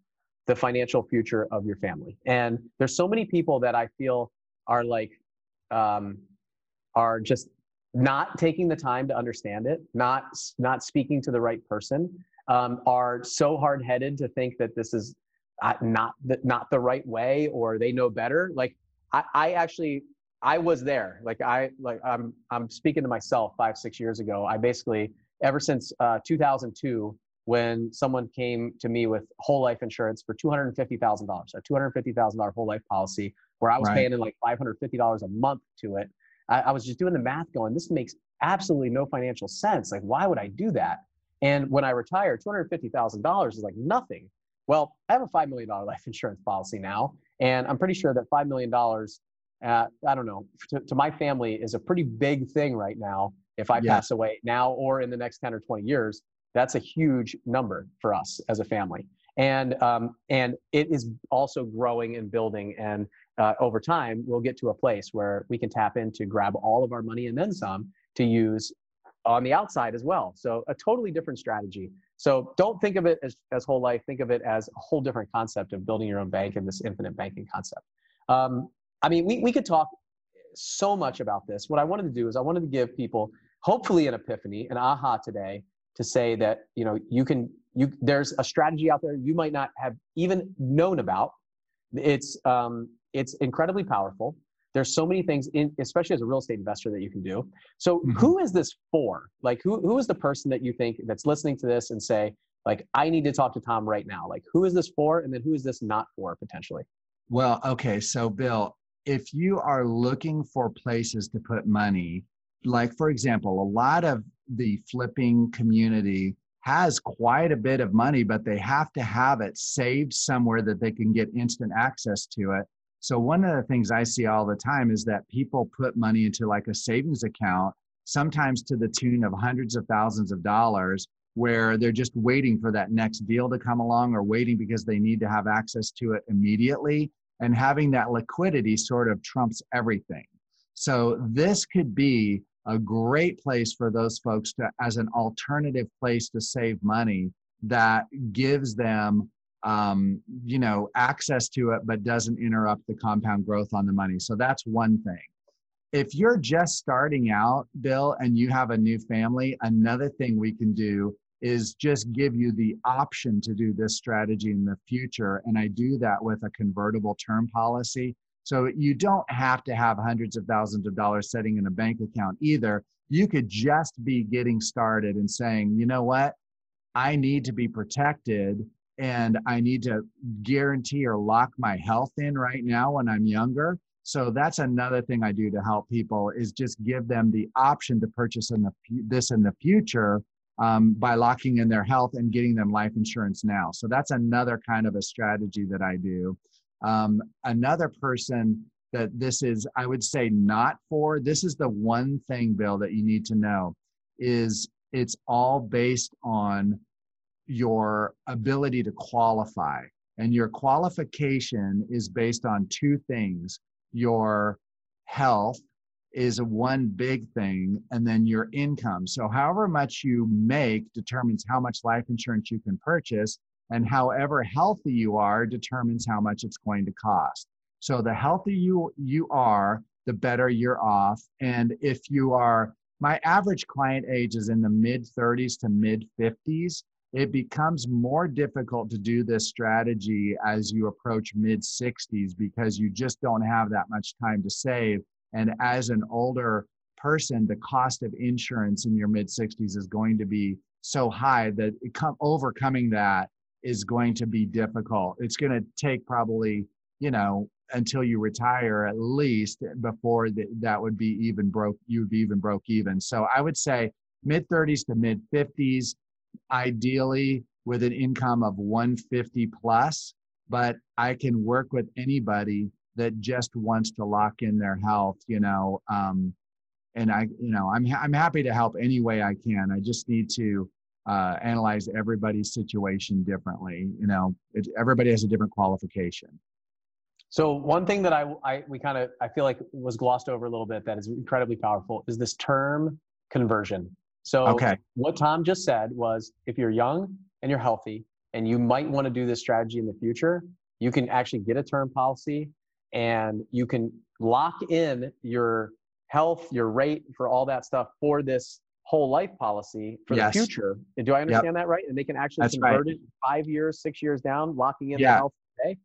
the financial future of your family. And there's so many people that I feel are like, um, are just not taking the time to understand it, not not speaking to the right person, um, are so hard headed to think that this is uh, not the, not the right way or they know better. Like I, I actually I was there. Like I like I'm I'm speaking to myself five six years ago. I basically ever since uh, 2002 when someone came to me with whole life insurance for $250,000, a $250,000 whole life policy where I was right. paying in like $550 a month to it. I, I was just doing the math going, this makes absolutely no financial sense. Like, why would I do that? And when I retire, $250,000 is like nothing. Well, I have a $5 million life insurance policy now, and I'm pretty sure that $5 million, uh, I don't know, to, to, my family is a pretty big thing right now if I yeah. pass away now or in the next 10 or 20 years. That's a huge number for us as a family. And, um, and it is also growing and building. And uh, over time, we'll get to a place where we can tap in to grab all of our money and then some to use on the outside as well. So a totally different strategy. So don't think of it as, as whole life. Think of it as a whole different concept of building your own bank and this infinite banking concept. Um, I mean, we, we could talk so much about this. What I wanted to do is I wanted to give people hopefully an epiphany, an aha today to say that you know you can you there's a strategy out there you might not have even known about. It's um, it's incredibly powerful. There's so many things in especially as a real estate investor that you can do. So mm-hmm. who is this for? Like who, who is the person that you think that's listening to this and say like i need to talk to tom right now. Like who is this for and then who is this not for potentially? Well okay so bill if you are looking for places to put money like for example, a lot of the flipping community has quite a bit of money, but they have to have it saved somewhere that they can get instant access to it. So, one of the things I see all the time is that people put money into like a savings account, sometimes to the tune of hundreds of thousands of dollars, where they're just waiting for that next deal to come along or waiting because they need to have access to it immediately. And having that liquidity sort of trumps everything. So, this could be a great place for those folks to as an alternative place to save money that gives them um, you know access to it but doesn't interrupt the compound growth on the money. So that's one thing. If you're just starting out bill and you have a new family another thing we can do is just give you the option to do this strategy in the future. And i do that with a convertible term policy so you don't have to have hundreds of thousands of dollars sitting in a bank account either. You could just be getting started and saying, you know what? I need to be protected and I need to guarantee or lock my health in right now when I'm younger. So that's another thing I do to help people is just give them the option to purchase in the, this in the future um, by locking in their health and getting them life insurance now. So that's another kind of a strategy that I do. Um, another person that this is, I would say, not for, this is the one thing, Bill, that you need to know is it's all based on your ability to qualify. And your qualification is based on two things your health is one big thing, and then your income. So, however much you make determines how much life insurance you can purchase and however healthy you are determines how much it's going to cost. So the healthier you you are the better you're off. And if you are my average client age is in the mid 30s to mid 50s it becomes more difficult to do this strategy as you approach mid 60s because you just don't have that much time to save. And as an older person the cost of insurance in your mid 60s is going to be so high that overcoming that is going to be difficult. It's going to take probably, you know, until you retire at least before the, that would be even broke, you would be even broke even. So I would say mid 30s to mid 50s, ideally with an income of 150 plus, but I can work with anybody that just wants to lock in their health, you know, um, and I, you know, I'm, I'm happy to help any way I can. I just need to, uh, analyze everybody's situation differently. You know, it, everybody has a different qualification. So one thing that I, I we kind of I feel like was glossed over a little bit that is incredibly powerful is this term conversion. So okay. what Tom just said was if you're young and you're healthy and you might want to do this strategy in the future, you can actually get a term policy and you can lock in your health, your rate for all that stuff for this whole life policy for yes. the future. And Do I understand yep. that right? And they can actually That's convert right. it five years, six years down, locking in yeah. the health today.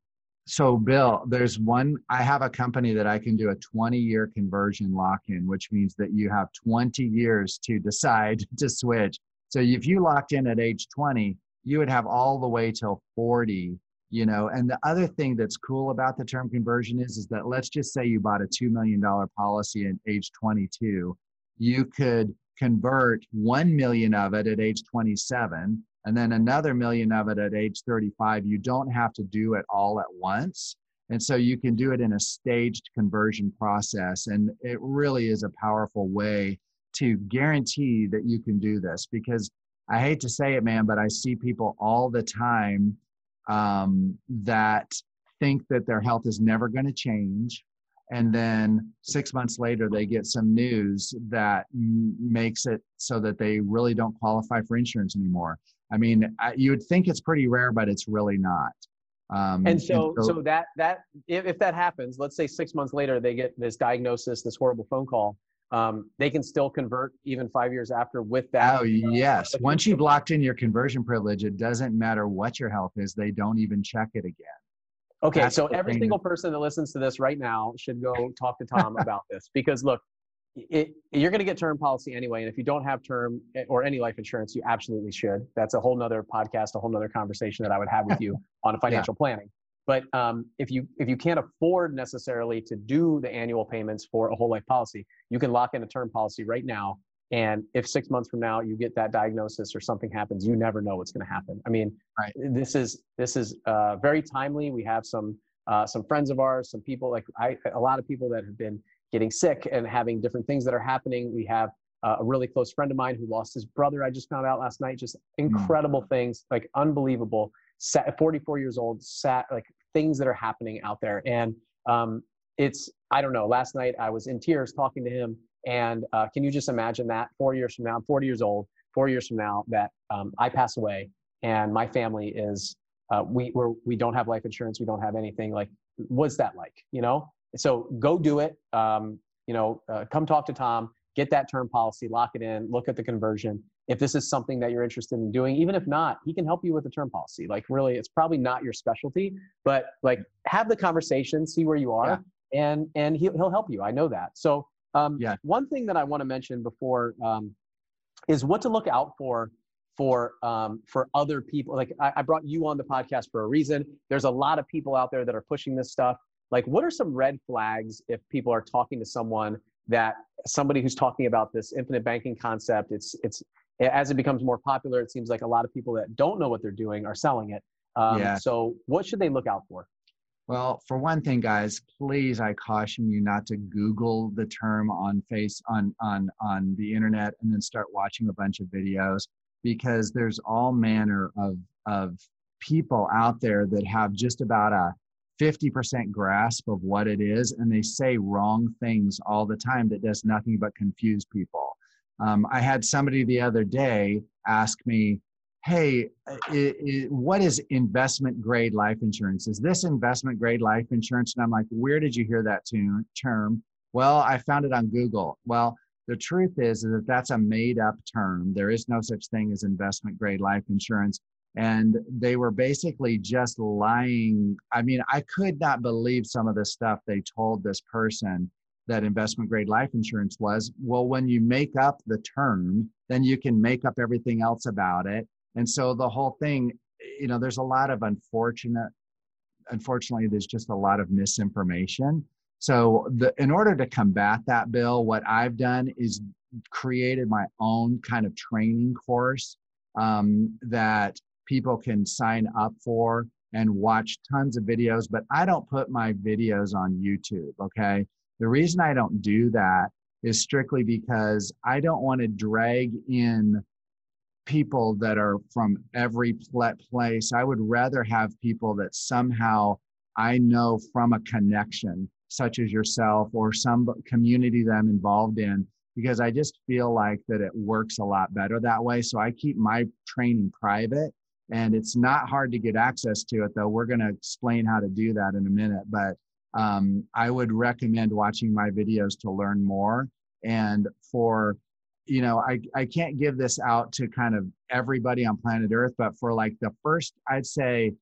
So, Bill, there's one. I have a company that I can do a 20 year conversion lock in, which means that you have 20 years to decide to switch. So, if you locked in at age 20, you would have all the way till 40 you know and the other thing that's cool about the term conversion is is that let's just say you bought a $2 million policy at age 22 you could convert 1 million of it at age 27 and then another million of it at age 35 you don't have to do it all at once. And so you can do it in a staged conversion process and it really is a powerful way to guarantee that you can do this because i hate to say it man but i see people all the time um, that think that their health is never going to change and then six months later they get some news that makes it so that they really don't qualify for insurance anymore i mean you would think it's pretty rare but it's really not um, and so, and so, so that that if, if that happens let's say six months later they get this diagnosis this horrible phone call um, they can still convert even five years after with that. Oh, yes. Once you've locked in your conversion privilege, it doesn't matter what your health is. They don't even check it again. Okay, That's so every single person that listens to this right now should go talk to Tom about this because look, it, you're going to get term policy anyway, and if you don't have term eh, or any life insurance, you absolutely should. That's a whole nother podcast, a whole nother conversation that I would have with you on financial yeah. planning. But um, if you if you can't afford necessarily to do the annual payments for a whole life policy, you can lock in a term policy right now. And if six months from now you get that diagnosis or something happens, you never know what's going to happen. I mean, right. this is this is uh, very timely. We have some uh, some friends of ours, some people like I, a lot of people that have been getting sick and having different things that are happening. We have uh, a really close friend of mine who lost his brother. I just found out last night. Just hmm. incredible mm. things, like unbelievable. Sat, 44 years old, sat like things that are happening out there, and um, it's I don't know. Last night I was in tears talking to him, and uh, can you just imagine that? Four years from now, I'm 40 years old. Four years from now, that um, I pass away, and my family is uh, we we're, we don't have life insurance. We don't have anything. Like, what's that like? You know. So go do it. Um, you know, uh, come talk to Tom get that term policy, lock it in, look at the conversion. If this is something that you're interested in doing, even if not, he can help you with the term policy. Like really, it's probably not your specialty, but like have the conversation, see where you are, yeah. and and he'll he'll help you. I know that. So um, yeah. one thing that I want to mention before um, is what to look out for for um, for other people. Like I, I brought you on the podcast for a reason. There's a lot of people out there that are pushing this stuff. Like, what are some red flags if people are talking to someone that somebody who's talking about this infinite banking concept, it's it's as it becomes more popular, it seems like a lot of people that don't know what they're doing are selling it. Um, yeah. So what should they look out for? Well, for one thing, guys, please, I caution you not to Google the term on face on on on the internet and then start watching a bunch of videos because there's all manner of of people out there that have just about a 50% grasp of what it is and they say wrong things all the time that does nothing but confuse people. Um, i had somebody the other day ask me hey uh, it, it, what is investment grade life insurance is this investment grade life insurance and i'm like where did you hear that term well i found it on google well the truth is, is that that's a made up term there is no such thing as investment grade life insurance and they were basically just lying. I mean, I could not believe some of the stuff they told this person that investment grade life insurance was. Well, when you make up the term, then you can make up everything else about it. And so the whole thing, you know, there's a lot of unfortunate, unfortunately, there's just a lot of misinformation. So, the, in order to combat that, Bill, what I've done is created my own kind of training course um, that people can sign up for and watch tons of videos, but I don't put my videos on YouTube, okay? The reason I don't do that is strictly because I don't want to drag in people that are from every place. I would rather have people that somehow I know from a connection, such as yourself or some community that I'm involved in, because I just feel like that it works a lot better that way. So I keep my training private and it's not hard to get access to it though we're going to explain how to do that in a minute but um, i would recommend watching my videos to learn more and for you know I, I can't give this out to kind of everybody on planet earth but for like the first i'd say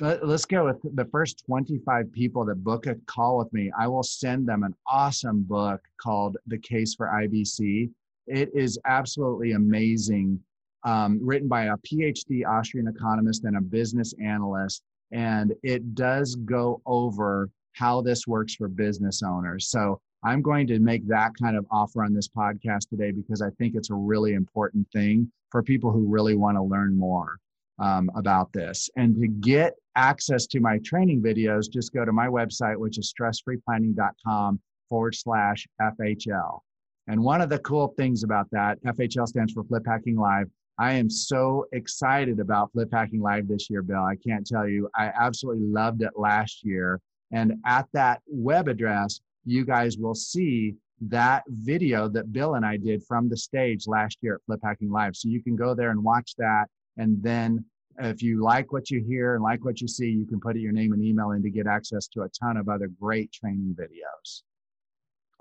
let, us go with the first 25 people that book a call with me i will send them an awesome book called the case for ibc it is absolutely amazing um, written by a PhD Austrian economist and a business analyst. And it does go over how this works for business owners. So I'm going to make that kind of offer on this podcast today because I think it's a really important thing for people who really want to learn more um, about this. And to get access to my training videos, just go to my website, which is stressfreeplanning.com forward slash FHL. And one of the cool things about that, FHL stands for Flip Hacking Live, I am so excited about Flip Hacking Live this year, Bill. I can't tell you. I absolutely loved it last year. And at that web address, you guys will see that video that Bill and I did from the stage last year at Flip Hacking Live. So you can go there and watch that. And then if you like what you hear and like what you see, you can put your name and email in to get access to a ton of other great training videos.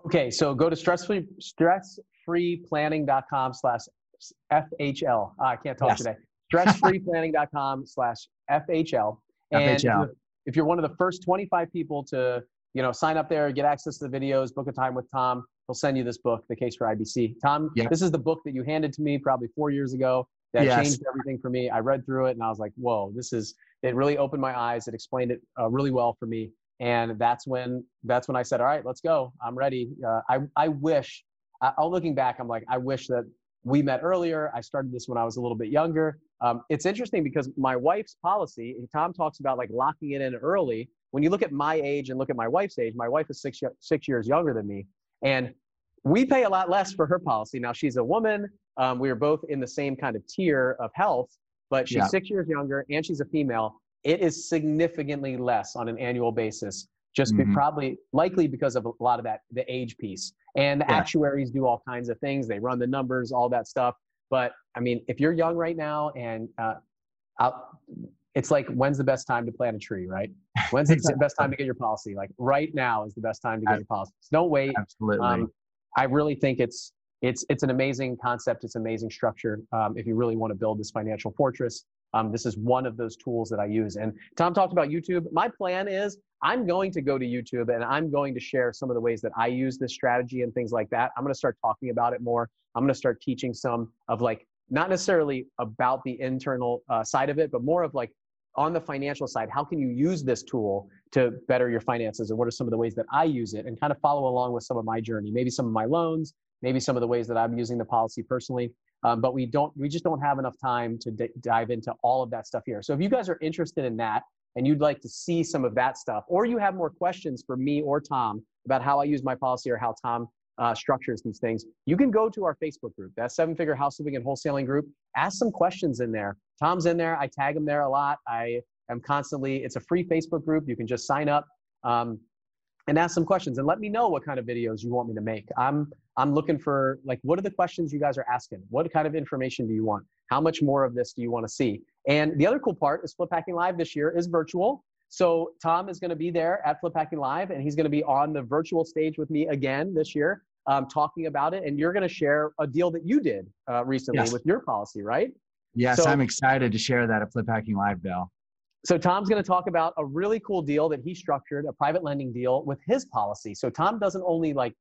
Okay, so go to stressfree, stressfreeplanning.com slash FHL. Ah, I can't talk yes. today. Stressfreeplanning.com slash FHL. And FHL. If you're one of the first 25 people to, you know, sign up there, get access to the videos, book a time with Tom, he'll send you this book, The Case for IBC. Tom, yep. this is the book that you handed to me probably four years ago that yes. changed everything for me. I read through it and I was like, whoa, this is it really opened my eyes. It explained it uh, really well for me. And that's when that's when I said, all right, let's go. I'm ready. Uh, I I wish. I, looking back, I'm like, I wish that we met earlier. I started this when I was a little bit younger. Um, it's interesting because my wife's policy, Tom talks about like locking it in early. When you look at my age and look at my wife's age, my wife is six, six years younger than me. And we pay a lot less for her policy. Now she's a woman. Um, we are both in the same kind of tier of health, but she's yeah. six years younger and she's a female. It is significantly less on an annual basis, just mm-hmm. be, probably likely because of a lot of that, the age piece. And the yeah. actuaries do all kinds of things. They run the numbers, all that stuff. But I mean, if you're young right now and uh, it's like, when's the best time to plant a tree, right? When's exactly. the best time to get your policy? Like right now is the best time to get your policy. So don't wait. Absolutely. Um, I really think it's it's it's an amazing concept. It's amazing structure. Um, if you really want to build this financial fortress, um, this is one of those tools that I use. And Tom talked about YouTube. My plan is I'm going to go to YouTube and I'm going to share some of the ways that I use this strategy and things like that. I'm going to start talking about it more. I'm going to start teaching some of like not necessarily about the internal uh, side of it, but more of like on the financial side, how can you use this tool to better your finances? And what are some of the ways that I use it and kind of follow along with some of my journey, maybe some of my loans, maybe some of the ways that I'm using the policy personally. Um, but we don't, we just don't have enough time to d- dive into all of that stuff here. So if you guys are interested in that and you'd like to see some of that stuff, or you have more questions for me or Tom about how I use my policy or how Tom uh, structures these things, you can go to our Facebook group, that seven figure house flipping and wholesaling group. Ask some questions in there. Tom's in there. I tag him there a lot. I am constantly, it's a free Facebook group. You can just sign up um, and ask some questions and let me know what kind of videos you want me to make. I'm, I'm looking for like, what are the questions you guys are asking? What kind of information do you want? How much more of this do you want to see? And the other cool part is Flip Hacking Live this year is virtual. So Tom is going to be there at Flip Hacking Live, and he's going to be on the virtual stage with me again this year, um, talking about it. And you're going to share a deal that you did uh, recently yes. with your policy, right? Yes, so, I'm excited to share that at Flip Hacking Live, Bill. So Tom's going to talk about a really cool deal that he structured, a private lending deal with his policy. So Tom doesn't only like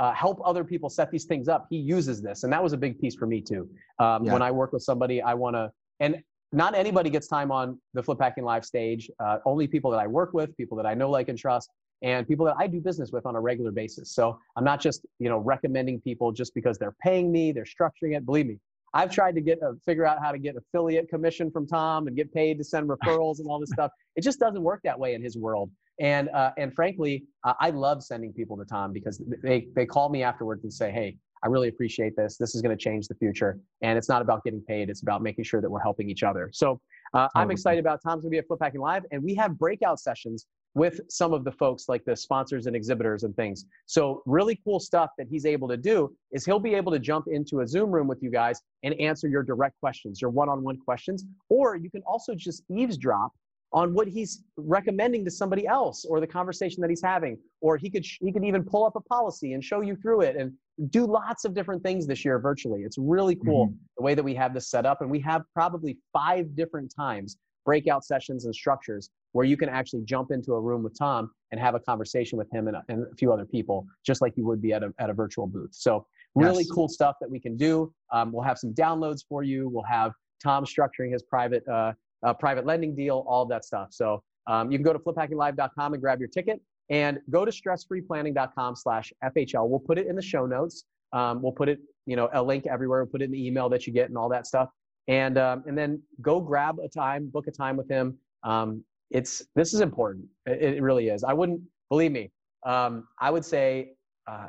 uh, help other people set these things up. He uses this, and that was a big piece for me too. Um, yeah. When I work with somebody, I want to, and not anybody gets time on the Flip Hacking Live stage. Uh, only people that I work with, people that I know, like, and trust, and people that I do business with on a regular basis. So I'm not just you know recommending people just because they're paying me, they're structuring it. Believe me, I've tried to get a, figure out how to get affiliate commission from Tom and get paid to send referrals and all this stuff. It just doesn't work that way in his world. And uh, and frankly, uh, I love sending people to Tom because they they call me afterwards and say, hey. I really appreciate this. This is going to change the future. And it's not about getting paid, it's about making sure that we're helping each other. So uh, I'm excited about Tom's going to be at Flip Hacking Live, and we have breakout sessions with some of the folks like the sponsors and exhibitors and things. So really cool stuff that he's able to do is he'll be able to jump into a Zoom room with you guys and answer your direct questions, your one-on-one questions, or you can also just eavesdrop on what he's recommending to somebody else or the conversation that he's having. Or he could he could even pull up a policy and show you through it and do lots of different things this year virtually. It's really cool mm-hmm. the way that we have this set up. And we have probably five different times breakout sessions and structures where you can actually jump into a room with tom and have a conversation with him and a, and a few other people just like you would be at a, at a virtual booth. So really yes. cool stuff that we can do. Um, we'll have some downloads for you. We'll have tom structuring his private uh, uh, private lending deal, all that stuff. So um, you can go to fliphackinglive.com and grab your ticket and go to stressfreeplanning.com slash FHL. We'll put it in the show notes. Um, we'll put it, you know, a link everywhere. We'll put it in the email that you get and all that stuff. And, um, and then go grab a time, book a time with him. Um, it's, this is important. It, it, really is. I wouldn't, believe me, um, I would say uh,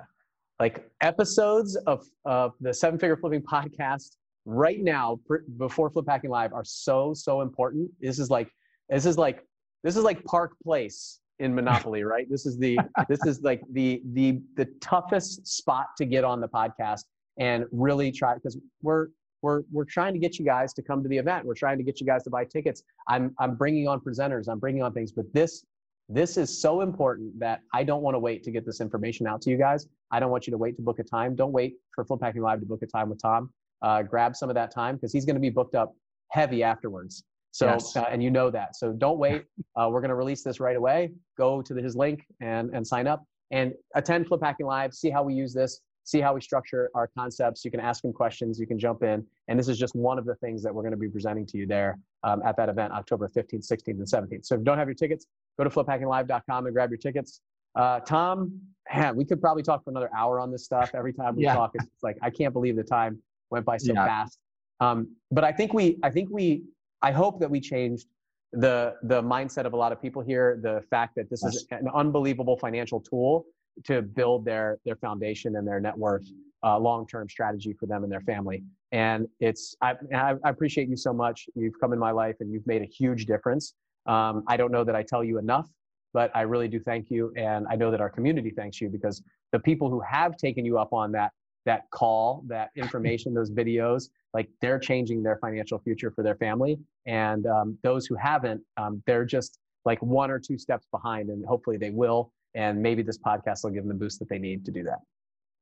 like episodes of, of the Seven Figure Flipping podcast right now before flip hacking live are so so important. This is like this is like this is like park place in monopoly right? This is the this is like the the the toughest spot to get on the podcast and really try because we're we're we're trying to get you guys to come to the event. We're trying to get you guys to buy tickets. I'm i'm bringing on presenters. I'm bringing on things. But this this is so important that i don't want to wait to get this information out to you guys. I don't want you to wait to book a time. Don't wait for flip hacking live to book a time with tom uh, grab some of that time because he's going to be booked up heavy afterwards. So, yes. uh, and you know that. So don't wait. Uh, we're going to release this right away. Go to the, his link and, and sign up and attend Flip Hacking Live. See how we use this. See how we structure our concepts. You can ask him questions. You can jump in. And this is just one of the things that we're going to be presenting to you there um, at that event, October 15th, 16th, and 17th. So if you don't have your tickets, go to fliphackinglive.com and grab your tickets. Uh, Tom, man, we could probably talk for another hour on this stuff. Every time we yeah. talk, it's like I can't believe the time went by so yeah. fast. Um, but I think we, I think we, I hope that we changed the the mindset of a lot of people here. The fact that this is an unbelievable financial tool to build their their foundation and their net worth uh, long term strategy for them and their family. And it's I, I appreciate you so much. You've come in my life and you've made a huge difference. Um, I don't know that I tell you enough, but I really do thank you, and I know that our community thanks you because the people who have taken you up on that that call, that information, those videos, like they're changing their financial future for their family. And um, those who haven't, um, they're just like one or two steps behind, and hopefully they will. And maybe this podcast will give them the boost that they need to do that.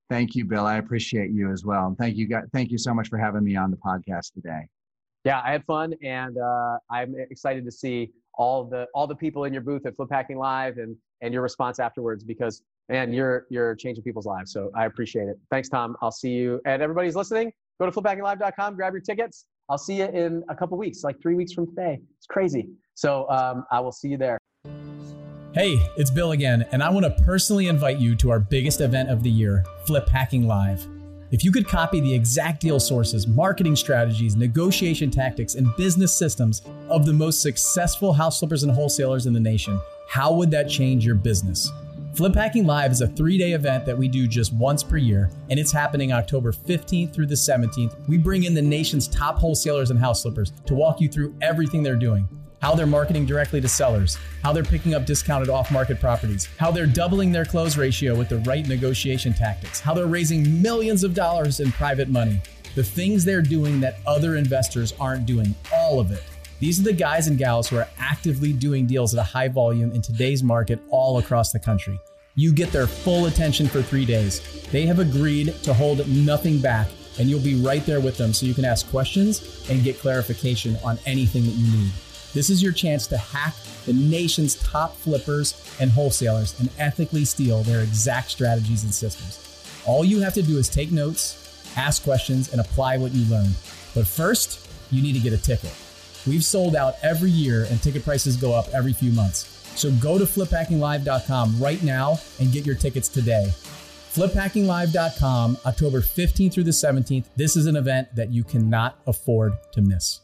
Thank you, Bill. I appreciate you as well. And thank you, guys, thank you so much for having me on the podcast today. Yeah, I had fun, and uh, I'm excited to see all the all the people in your booth at Flip Hacking Live and and your response afterwards because man, you're you're changing people's lives. So I appreciate it. Thanks, Tom. I'll see you. And everybody's listening. Go to fliphackinglive.com, grab your tickets. I'll see you in a couple weeks, like three weeks from today. It's crazy. So um, I will see you there. Hey, it's Bill again, and I want to personally invite you to our biggest event of the year, Flip Hacking Live. If you could copy the exact deal sources, marketing strategies, negotiation tactics, and business systems of the most successful house flippers and wholesalers in the nation, how would that change your business? Flip Hacking Live is a three day event that we do just once per year, and it's happening October 15th through the 17th. We bring in the nation's top wholesalers and house flippers to walk you through everything they're doing how they're marketing directly to sellers, how they're picking up discounted off market properties, how they're doubling their close ratio with the right negotiation tactics, how they're raising millions of dollars in private money, the things they're doing that other investors aren't doing, all of it. These are the guys and gals who are actively doing deals at a high volume in today's market all across the country. You get their full attention for three days. They have agreed to hold nothing back, and you'll be right there with them so you can ask questions and get clarification on anything that you need. This is your chance to hack the nation's top flippers and wholesalers and ethically steal their exact strategies and systems. All you have to do is take notes, ask questions, and apply what you learn. But first, you need to get a ticket. We've sold out every year and ticket prices go up every few months. So go to fliphackinglive.com right now and get your tickets today. Fliphackinglive.com, October 15th through the 17th. This is an event that you cannot afford to miss.